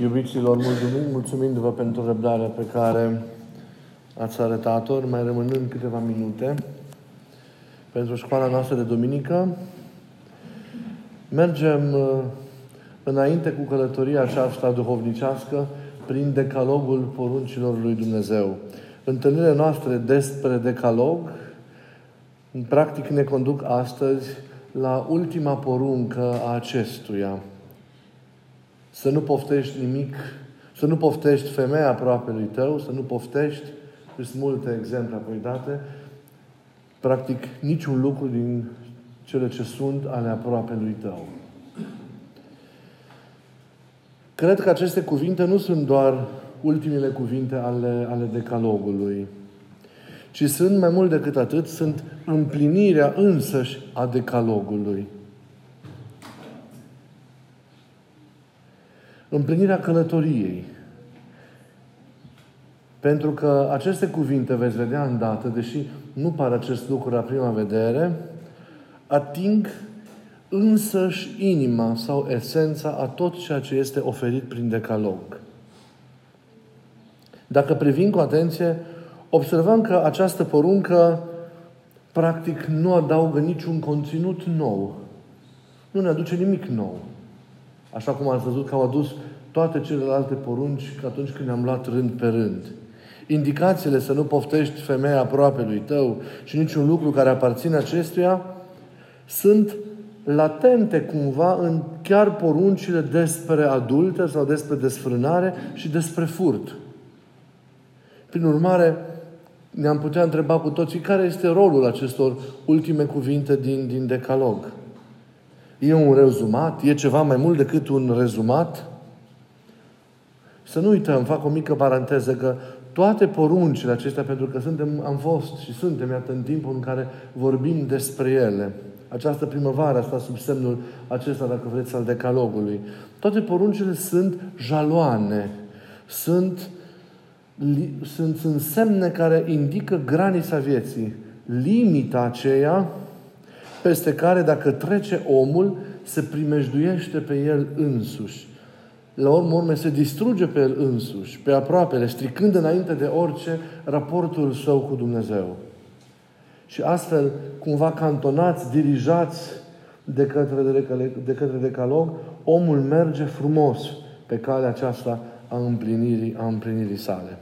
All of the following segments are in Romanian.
Iubiților, mulțumim, mulțumindu-vă pentru răbdarea pe care ați arătat-o, mai rămânând câteva minute pentru școala noastră de duminică. Mergem uh, înainte cu călătoria aceasta duhovnicească prin decalogul poruncilor lui Dumnezeu. Întâlnirile noastre despre decalog, în practic, ne conduc astăzi la ultima poruncă a acestuia – să nu poftești nimic, să nu poftești femeia aproapelui tău, să nu poftești, sunt multe exemple apoi date, practic niciun lucru din cele ce sunt ale aproapelui tău. Cred că aceste cuvinte nu sunt doar ultimele cuvinte ale, ale decalogului, ci sunt mai mult decât atât, sunt împlinirea însăși a decalogului. Împlinirea călătoriei. Pentru că aceste cuvinte, veți vedea îndată, deși nu pare acest lucru la prima vedere, ating însăși inima sau esența a tot ceea ce este oferit prin decalog. Dacă privim cu atenție, observăm că această poruncă practic nu adaugă niciun conținut nou. Nu ne aduce nimic nou. Așa cum ați văzut că au adus toate celelalte porunci atunci când ne-am luat rând pe rând. Indicațiile să nu poftești femeia aproape lui tău și niciun lucru care aparține acestuia sunt latente cumva în chiar poruncile despre adulte sau despre desfrânare și despre furt. Prin urmare, ne-am putea întreba cu toții care este rolul acestor ultime cuvinte din, din decalog. E un rezumat? E ceva mai mult decât un rezumat? Să nu uităm, fac o mică paranteză, că toate poruncile acestea, pentru că suntem, am fost și suntem, iată, în timpul în care vorbim despre ele, această primăvară asta sub semnul acesta, dacă vreți, al decalogului. Toate poruncile sunt jaloane, sunt, li, sunt, sunt semne care indică granița vieții, limita aceea peste care, dacă trece omul, se primejduiește pe el însuși. La urmă urme se distruge pe el însuși, pe aproapele, stricând înainte de orice raportul său cu Dumnezeu. Și astfel, cumva cantonați, dirijați de către, de către decalog, omul merge frumos pe calea aceasta a împlinirii, a împlinirii sale.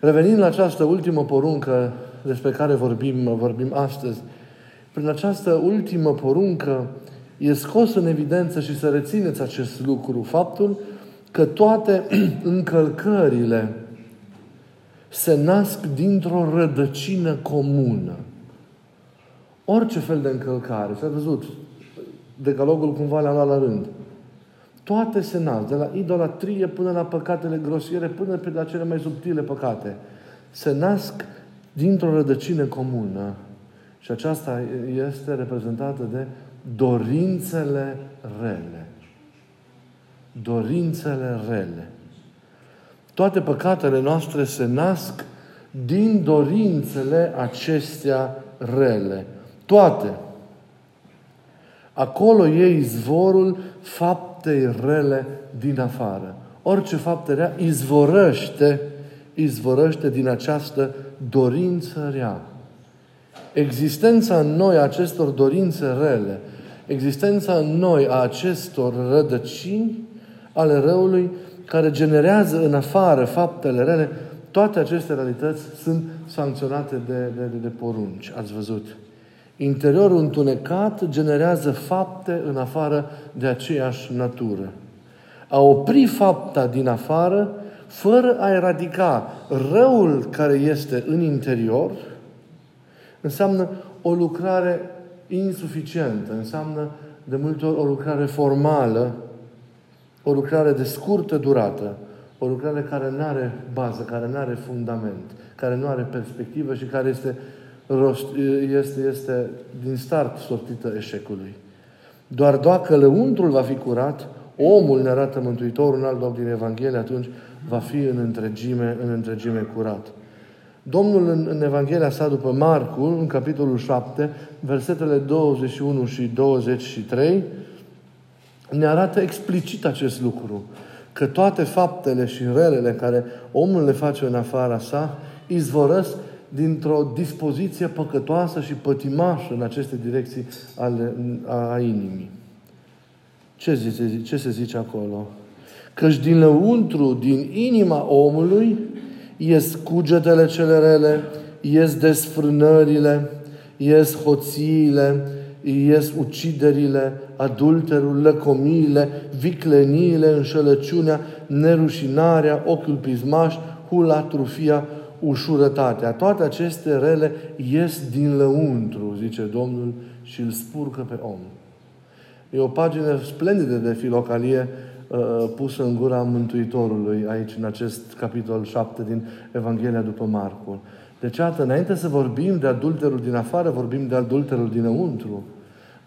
Revenind la această ultimă poruncă despre care vorbim, vorbim astăzi, prin această ultimă poruncă e scos în evidență și să rețineți acest lucru, faptul că toate încălcările se nasc dintr-o rădăcină comună. Orice fel de încălcare, s-a văzut, decalogul cumva le-a luat la rând. Toate se nasc, de la idolatrie până la păcatele grosiere, până pe la cele mai subtile păcate. Se nasc dintr-o rădăcină comună. Și aceasta este reprezentată de dorințele rele. Dorințele rele. Toate păcatele noastre se nasc din dorințele acestea rele. Toate. Acolo e izvorul faptei rele din afară. Orice faptă rea izvorăște, izvorăște din această dorință rea. Existența în noi acestor dorințe rele, existența în noi a acestor rădăcini ale răului care generează în afară faptele rele, toate aceste realități sunt sancționate de, de, de, de porunci. Ați văzut? Interiorul întunecat generează fapte în afară de aceeași natură. A opri fapta din afară, fără a eradica răul care este în interior, înseamnă o lucrare insuficientă, înseamnă de multe ori o lucrare formală, o lucrare de scurtă durată, o lucrare care nu are bază, care nu are fundament, care nu are perspectivă și care este, rost, este, este din start sortită eșecului. Doar dacă lăuntrul va fi curat, omul ne arată Mântuitorul în alt loc din Evanghelie, atunci va fi în întregime, în întregime curat. Domnul în, în Evanghelia sa după Marcu, în capitolul 7, versetele 21 și 23, ne arată explicit acest lucru. că toate faptele și relele care omul le face în afara sa izvorăsc dintr-o dispoziție păcătoasă și pătimașă în aceste direcții ale, a, a inimii. Ce, zice, ce se zice acolo? Căci din lăuntru, din inima omului, ies cugetele cele rele, ies desfrânările, ies hoțiile, ies uciderile, adulterul, lăcomiile, vicleniile, înșelăciunea, nerușinarea, ochiul pismaș, hula, trufia, ușurătatea. Toate aceste rele ies din lăuntru, zice Domnul, și îl spurcă pe om. E o pagină splendidă de filocalie uh, pusă în gura Mântuitorului aici, în acest capitol 7 din Evanghelia după Marcu. Deci, atât, înainte să vorbim de adulterul din afară, vorbim de adulterul dinăuntru.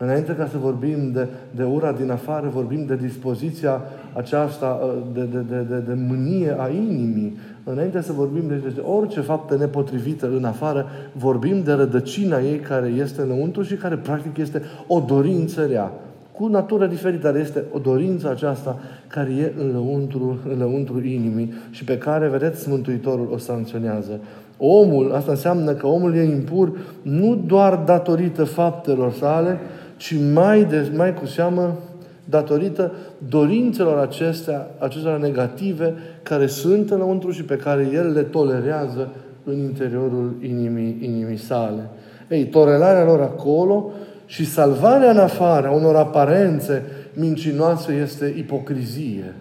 Înainte ca să vorbim de, de ura din afară, vorbim de dispoziția aceasta uh, de, de, de, de, de mânie a inimii. Înainte să vorbim de, de orice faptă nepotrivită în afară, vorbim de rădăcina ei care este înăuntru și care practic este o dorință rea. Cu natură diferită, dar este o dorință aceasta care e în lăuntru, în lăuntru inimii și pe care, vedeți, Mântuitorul o sancționează. Omul, asta înseamnă că omul e impur nu doar datorită faptelor sale, ci mai, de, mai cu seamă datorită dorințelor acestea, acestea negative care sunt înăuntru și pe care El le tolerează în interiorul inimii, inimii sale. Ei, tolerarea lor acolo și salvarea în afară a unor aparențe mincinoase este ipocrizie.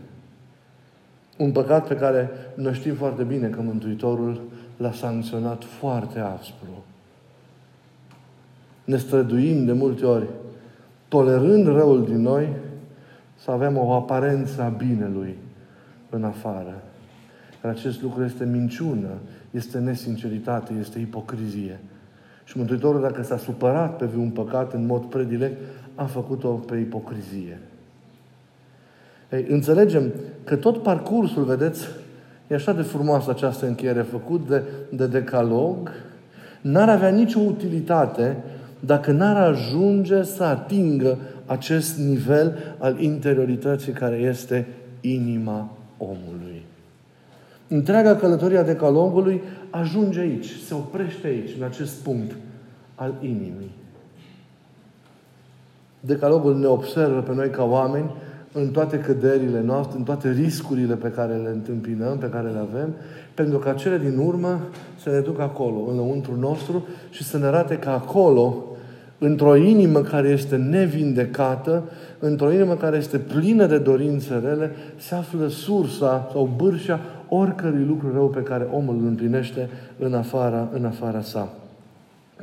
Un păcat pe care noi știm foarte bine că Mântuitorul l-a sancționat foarte aspru. Ne străduim de multe ori tolerând răul din noi, să avem o aparență a binelui în afară. Dar acest lucru este minciună, este nesinceritate, este ipocrizie. Și Mântuitorul, dacă s-a supărat pe un păcat în mod predilect, a făcut-o pe ipocrizie. Ei, înțelegem că tot parcursul, vedeți, e așa de frumoasă această încheiere făcut de, de decalog, n-ar avea nicio utilitate dacă n-ar ajunge să atingă acest nivel al interiorității care este inima omului. Întreaga călătorie a decalogului ajunge aici, se oprește aici, în acest punct al inimii. Decalogul ne observă pe noi ca oameni în toate căderile noastre, în toate riscurile pe care le întâmpinăm, pe care le avem, pentru ca cele din urmă să ne ducă acolo, în lăuntru nostru și să ne arate că acolo într-o inimă care este nevindecată, într-o inimă care este plină de dorințe rele, se află sursa sau bârșa oricărui lucru rău pe care omul îl împlinește în afara, în afara sa.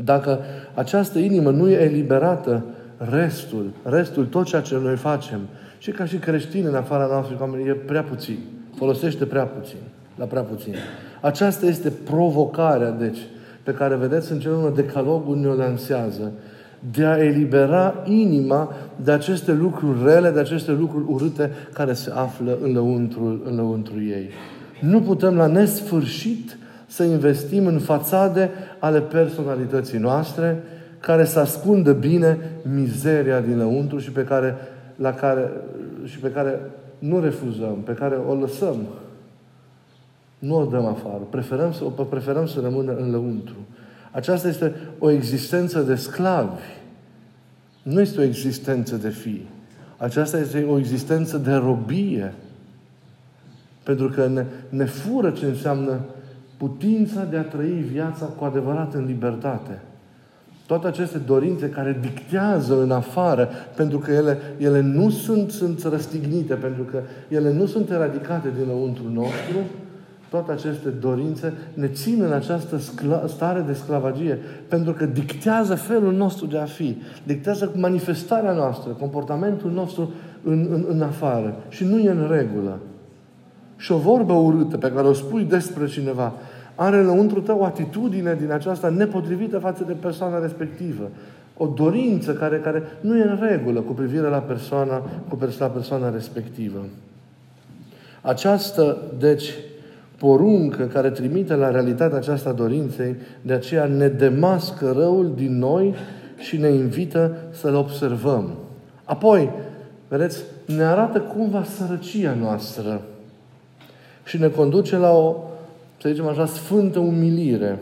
Dacă această inimă nu e eliberată, restul, restul, tot ceea ce noi facem, și ca și creștini în afara noastră, e prea puțin. Folosește prea puțin. La prea puțin. Aceasta este provocarea, deci, pe care vedeți în cel urmă decalogul ne-o lansează de a elibera inima de aceste lucruri rele, de aceste lucruri urâte care se află în lăuntrul, în lăuntrul ei. Nu putem la nesfârșit să investim în fațade ale personalității noastre care să ascundă bine mizeria din lăuntru și pe care, la care, și pe care nu refuzăm, pe care o lăsăm. Nu o dăm afară. Preferăm să, preferăm să rămână în lăuntru. Aceasta este o existență de sclavi. Nu este o existență de fii. Aceasta este o existență de robie. Pentru că ne, ne fură ce înseamnă putința de a trăi viața cu adevărat în libertate. Toate aceste dorințe care dictează în afară, pentru că ele, ele nu sunt, sunt răstignite, pentru că ele nu sunt eradicate din lăuntru nostru, toate aceste dorințe ne țin în această stare de sclavagie, pentru că dictează felul nostru de a fi, dictează manifestarea noastră, comportamentul nostru în, în, în afară. Și nu e în regulă. Și o vorbă urâtă pe care o spui despre cineva, are înăuntru tău o atitudine din aceasta nepotrivită față de persoana respectivă. O dorință care, care nu e în regulă cu privire la persoana, cu la persoana respectivă. Această, deci, poruncă care trimite la realitatea aceasta dorinței, de aceea ne demască răul din noi și ne invită să-l observăm. Apoi, vedeți, ne arată cum va sărăcia noastră. Și ne conduce la o, să zicem așa, sfântă umilire.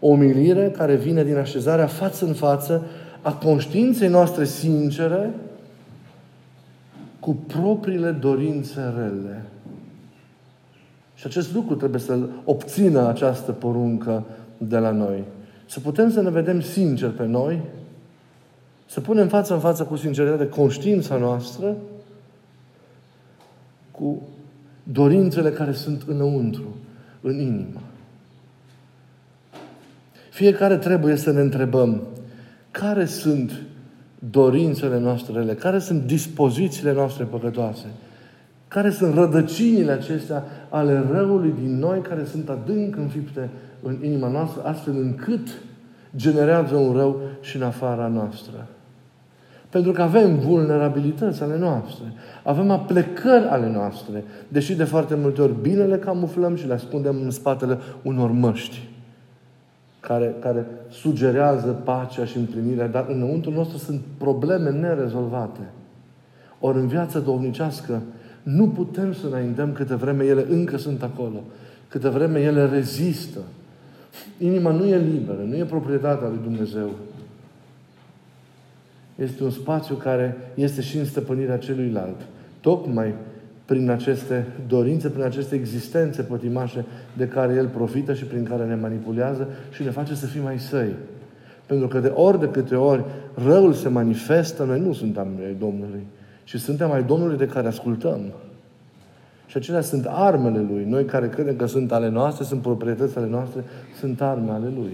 O umilire care vine din așezarea față în față a conștiinței noastre sincere cu propriile dorințe rele. Și acest lucru trebuie să-l obțină această poruncă de la noi. Să putem să ne vedem sinceri pe noi, să punem față în față cu sinceritate conștiința noastră, cu dorințele care sunt înăuntru, în inimă. Fiecare trebuie să ne întrebăm care sunt dorințele noastre, care sunt dispozițiile noastre păcătoase, care sunt rădăcinile acestea ale răului din noi care sunt adânc înfipte în inima noastră, astfel încât generează un rău și în afara noastră. Pentru că avem vulnerabilități ale noastre. Avem aplecări ale noastre. Deși de foarte multe ori bine le camuflăm și le ascundem în spatele unor măști care, care sugerează pacea și împlinirea, dar înăuntru nostru sunt probleme nerezolvate. Ori în viața domnicească nu putem să înaintăm câte vreme ele încă sunt acolo. Câte vreme ele rezistă. Inima nu e liberă, nu e proprietatea lui Dumnezeu. Este un spațiu care este și în stăpânirea celuilalt. Tocmai prin aceste dorințe, prin aceste existențe pătimașe de care El profită și prin care ne manipulează și ne face să fim mai săi. Pentru că de ori de câte ori răul se manifestă, noi nu suntem ai Domnului, ci suntem ai Domnului de care ascultăm. Și acelea sunt armele Lui. Noi care credem că sunt ale noastre, sunt proprietăți ale noastre, sunt arme ale Lui.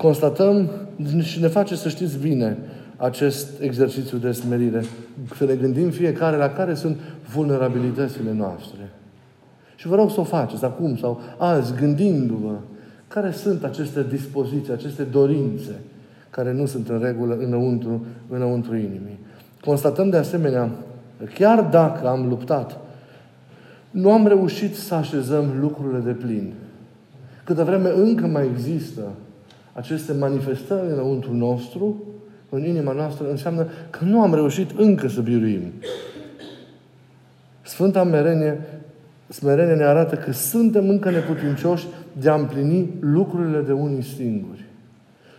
Constatăm și ne face să știți bine acest exercițiu de smerire. Să ne gândim fiecare la care sunt vulnerabilitățile noastre. Și vă rog să o faceți acum sau azi, gândindu-vă care sunt aceste dispoziții, aceste dorințe care nu sunt în regulă înăuntru, înăuntru inimii. Constatăm de asemenea că chiar dacă am luptat, nu am reușit să așezăm lucrurile de plin. Câte vreme încă mai există aceste manifestări înăuntru nostru, în inima noastră, înseamnă că nu am reușit încă să biruim. Sfânta Merenie, Smerenie ne arată că suntem încă neputincioși de a împlini lucrurile de unii singuri.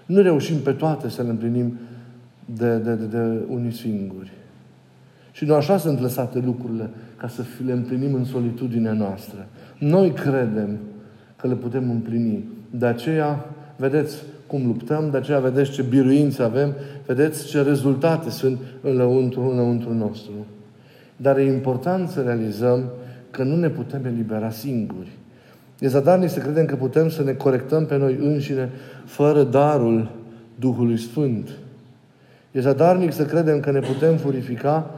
Nu reușim pe toate să le împlinim de, de, de, de unii singuri. Și nu așa sunt lăsate lucrurile ca să le împlinim în solitudinea noastră. Noi credem că le putem împlini. De aceea, vedeți cum luptăm, de aceea vedeți ce biruință avem, vedeți ce rezultate sunt înăuntru, înăuntru nostru. Dar e important să realizăm că nu ne putem elibera singuri. E zadarnic să credem că putem să ne corectăm pe noi înșine fără darul Duhului Sfânt. E zadarnic să credem că ne putem purifica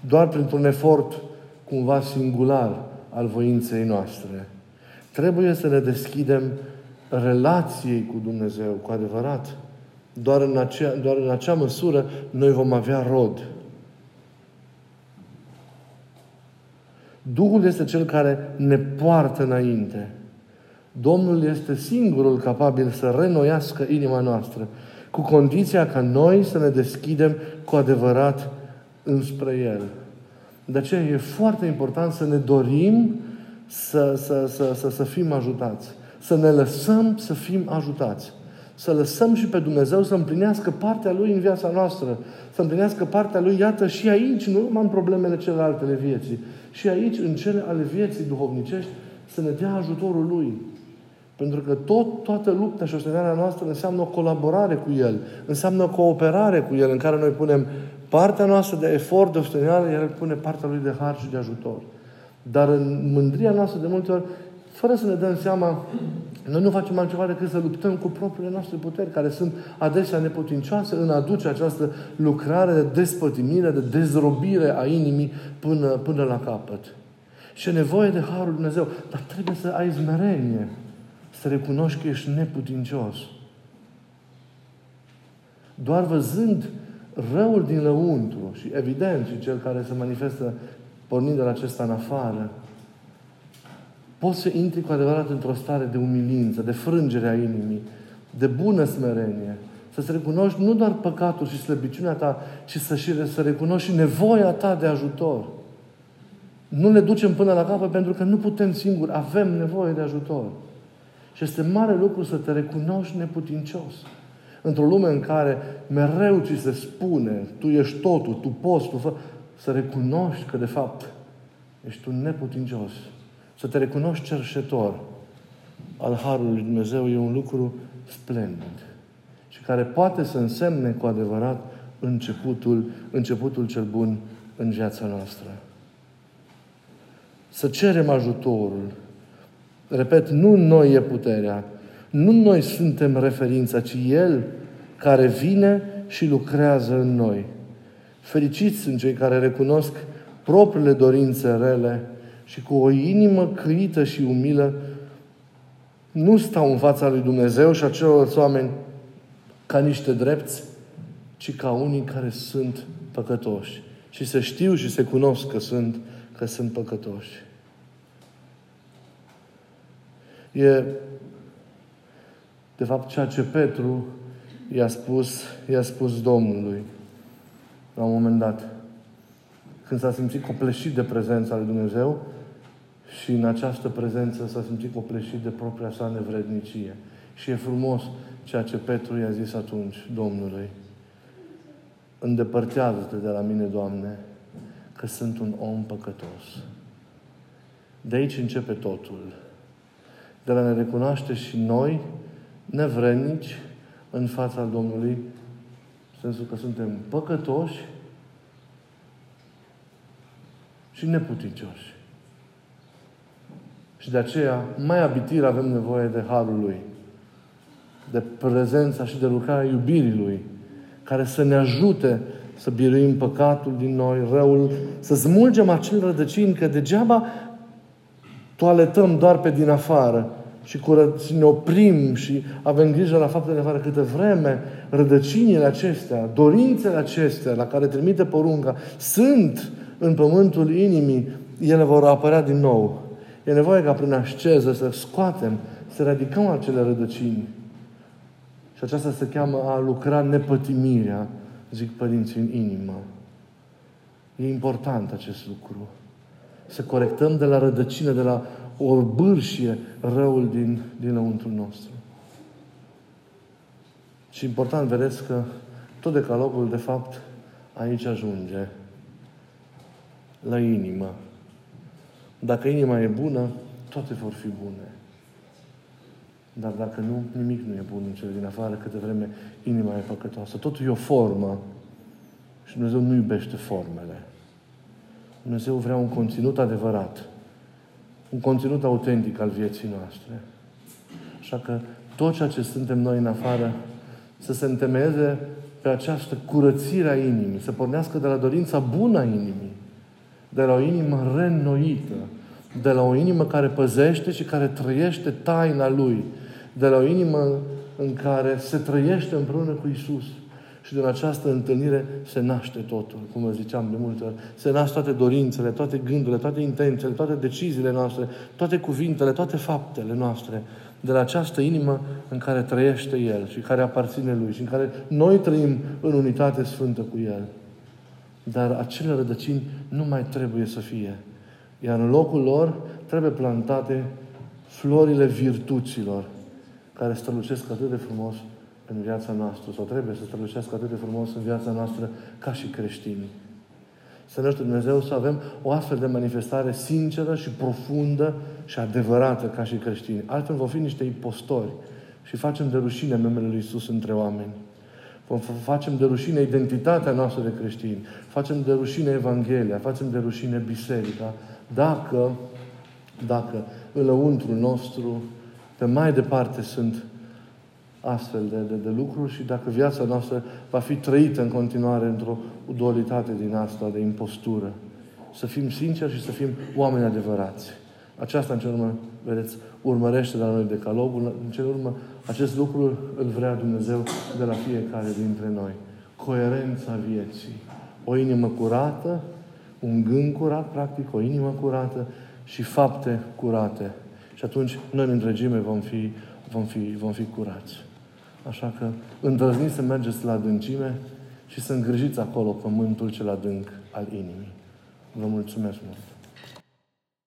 doar printr-un efort cumva singular al voinței noastre. Trebuie să ne deschidem relației cu Dumnezeu, cu adevărat. Doar în, acea, doar în acea măsură noi vom avea rod. Duhul este Cel care ne poartă înainte. Domnul este singurul capabil să renoiască inima noastră, cu condiția ca noi să ne deschidem cu adevărat înspre El. De aceea e foarte important să ne dorim să, să, să, să, să fim ajutați. Să ne lăsăm să fim ajutați. Să lăsăm și pe Dumnezeu să împlinească partea Lui în viața noastră. Să împlinească partea Lui, iată, și aici, nu numai în problemele celelalte vieții. Și aici, în cele ale vieții duhovnicești, să ne dea ajutorul Lui. Pentru că tot, toată lupta și ostenarea noastră înseamnă o colaborare cu El, înseamnă o cooperare cu El, în care noi punem partea noastră de efort, de ostenire, El pune partea Lui de har și de ajutor. Dar în mândria noastră, de multe ori, fără să ne dăm seama, noi nu facem altceva decât să luptăm cu propriile noastre puteri, care sunt adesea neputincioase în a aduce această lucrare de despătimire, de dezrobire a inimii până, până la capăt. Și e nevoie de Harul Dumnezeu. Dar trebuie să ai zmerenie să recunoști că ești neputincios. Doar văzând răul din lăuntru și evident și cel care se manifestă pornind de la acesta în afară, poți să intri cu adevărat într-o stare de umilință, de frângere a inimii, de bună smerenie, Să-ți recunoști nu doar păcatul și slăbiciunea ta, ci să, și, să recunoști și nevoia ta de ajutor. Nu le ducem până la capăt pentru că nu putem singuri. Avem nevoie de ajutor. Și este mare lucru să te recunoști neputincios. Într-o lume în care mereu ți se spune, tu ești totul, tu poți, tu fă, să recunoști că de fapt ești un neputincios. Să te recunoști cerșetor al Harului Lui Dumnezeu e un lucru splendid și care poate să însemne cu adevărat începutul, începutul cel bun în viața noastră. Să cerem ajutorul. Repet, nu noi e puterea, nu noi suntem referința, ci El care vine și lucrează în noi. Fericiți sunt cei care recunosc propriile dorințe rele și cu o inimă câită și umilă nu stau în fața lui Dumnezeu și a celorlalți oameni ca niște drepți, ci ca unii care sunt păcătoși. Și să știu și să cunosc că sunt, că sunt păcătoși. E, de fapt, ceea ce Petru i-a spus, i-a spus Domnului la un moment dat. Când s-a simțit copleșit de prezența lui Dumnezeu și în această prezență s-a simțit copleșit de propria sa nevrednicie. Și e frumos ceea ce Petru i-a zis atunci Domnului. Îndepărtează-te de la mine, Doamne, că sunt un om păcătos. De aici începe totul. De la ne recunoaște și noi, nevrednici, în fața Domnului, în sensul că suntem păcătoși și neputincioși. Și de aceea, mai abitir avem nevoie de Harul Lui de prezența și de lucrarea iubirii Lui, care să ne ajute să biruim păcatul din noi, răul, să smulgem acele rădăcini, că degeaba toaletăm doar pe din afară și, curăț, și ne oprim și avem grijă la faptele de afară câte vreme rădăcinile acestea, dorințele acestea la care trimite porunca, sunt în pământul inimii, ele vor apărea din nou. E nevoie ca prin asceză să scoatem, să radicăm acele rădăcini și aceasta se cheamă a lucra nepătimirea, zic părinții, în inimă. E important acest lucru. Să corectăm de la rădăcină, de la o bârșie răul din, dinăuntru nostru. Și important, vedeți că tot decalogul, de fapt, aici ajunge. La inimă. Dacă inima e bună, toate vor fi bune. Dar dacă nu, nimic nu e bun în cele din afară, câte vreme inima e păcătoasă. Totul e o formă. Și Dumnezeu nu iubește formele. Dumnezeu vrea un conținut adevărat. Un conținut autentic al vieții noastre. Așa că tot ceea ce suntem noi în afară să se întemeieze pe această curățire a inimii, să pornească de la dorința bună a inimii, de la o inimă reînnoită, de la o inimă care păzește și care trăiește taina Lui, de la o inimă în care se trăiește împreună cu Isus. Și din această întâlnire se naște totul, cum vă ziceam de multe ori. Se nasc toate dorințele, toate gândurile, toate intențiile, toate deciziile noastre, toate cuvintele, toate faptele noastre. De la această inimă în care trăiește El și care aparține Lui și în care noi trăim în unitate sfântă cu El. Dar acele rădăcini nu mai trebuie să fie. Iar în locul lor trebuie plantate florile virtuților, care strălucesc atât de frumos în viața noastră, sau trebuie să strălucească atât de frumos în viața noastră ca și creștini. Să ne Dumnezeu să avem o astfel de manifestare sinceră și profundă și adevărată ca și creștini. Altfel vom fi niște impostori și facem de rușine numele Lui Isus între oameni. Vom facem de rușine identitatea noastră de creștini. Facem de rușine Evanghelia, facem de rușine Biserica. Dacă, dacă înăuntru nostru pe mai departe sunt astfel de, de, de lucruri și dacă viața noastră va fi trăită în continuare într-o dualitate din asta, de impostură. Să fim sinceri și să fim oameni adevărați. Aceasta, în cel urmă, vedeți, urmărește de la noi decalogul. În cel urmă, acest lucru îl vrea Dumnezeu de la fiecare dintre noi. Coerența vieții. O inimă curată, un gând curat, practic, o inimă curată și fapte curate și atunci noi în întregime vom fi, vom fi, vom fi curați. Așa că îndrăzniți să mergeți la adâncime și să îngrijiți acolo pământul cel adânc al inimii. Vă mulțumesc mult!